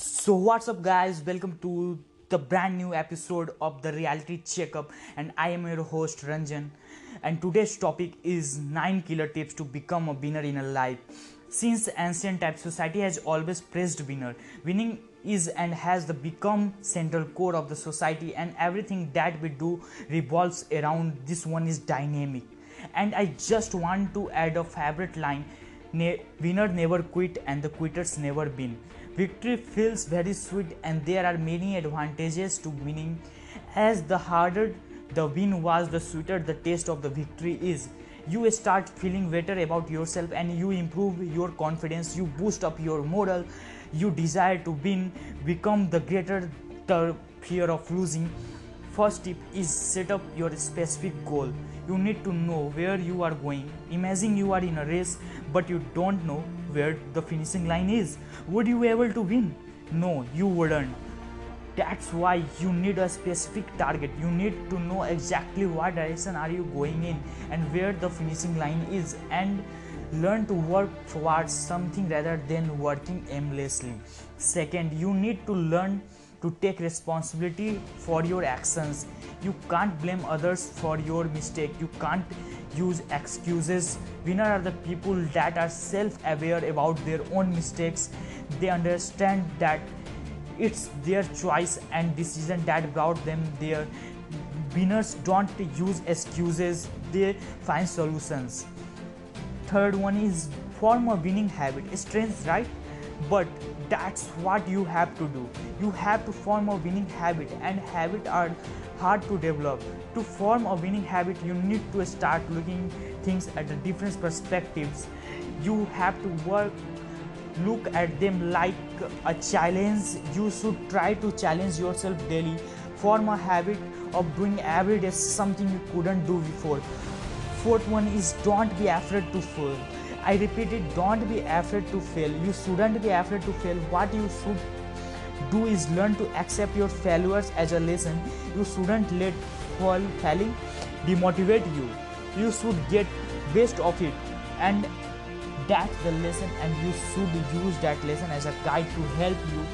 So, what's up, guys? Welcome to the brand new episode of the Reality Checkup, and I am your host Ranjan. And today's topic is 9 killer tips to become a winner in a life. Since ancient times, society has always praised winner. Winning is and has the become central core of the society, and everything that we do revolves around this one is dynamic. And I just want to add a favorite line Ne- winner never quit and the quitters never win. Victory feels very sweet and there are many advantages to winning. As the harder the win was, the sweeter the taste of the victory is. You start feeling better about yourself and you improve your confidence, you boost up your moral, you desire to win, become the greater the fear of losing First tip is set up your specific goal. You need to know where you are going. Imagine you are in a race but you don't know where the finishing line is. Would you be able to win? No, you wouldn't. That's why you need a specific target. You need to know exactly what direction are you going in and where the finishing line is and learn to work towards something rather than working aimlessly. Second, you need to learn to take responsibility for your actions. You can't blame others for your mistake. You can't use excuses. Winner are the people that are self-aware about their own mistakes. They understand that it's their choice and decision that brought them there. Winners don't use excuses. They find solutions. Third one is form a winning habit. Strange right? But that's what you have to do. You have to form a winning habit and habit are hard to develop. To form a winning habit you need to start looking things at the different perspectives. You have to work look at them like a challenge. You should try to challenge yourself daily. Form a habit of doing every day something you couldn't do before. Fourth one is don't be afraid to fail I repeat it, don't be afraid to fail. You shouldn't be afraid to fail. What you should do is learn to accept your failures as a lesson. You shouldn't let fall failing demotivate you. You should get best of it and that's the lesson and you should use that lesson as a guide to help you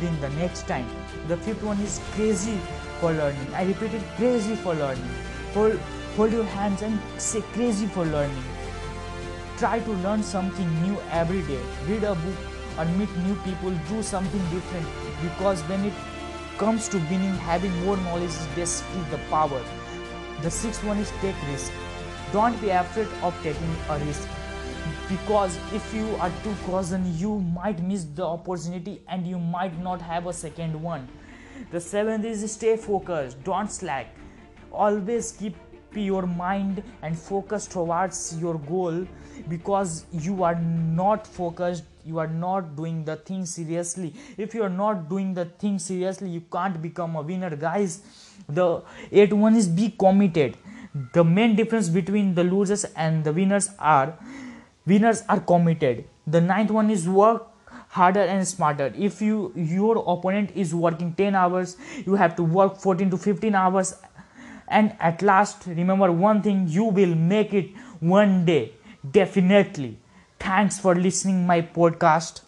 win the next time. The fifth one is crazy for learning. I repeat it, crazy for learning. Hold, hold your hands and say crazy for learning try to learn something new every day read a book and meet new people do something different. Because when it comes to winning having more knowledge is basically the power. The sixth one is take risk. Don't be afraid of taking a risk. Because if you are too cautious you might miss the opportunity and you might not have a second one. The seventh is stay focused. Don't slack. Always keep your mind and focus towards your goal because you are not focused you are not doing the thing seriously. If you are not doing the thing seriously you can't become a winner. Guys the eighth one is be committed. The main difference between the losers and the winners are winners are committed. The ninth one is work harder and smarter. If you your opponent is working 10 hours you have to work 14 to 15 hours and at last remember one thing you will make it one day. Definitely. Thanks for listening my podcast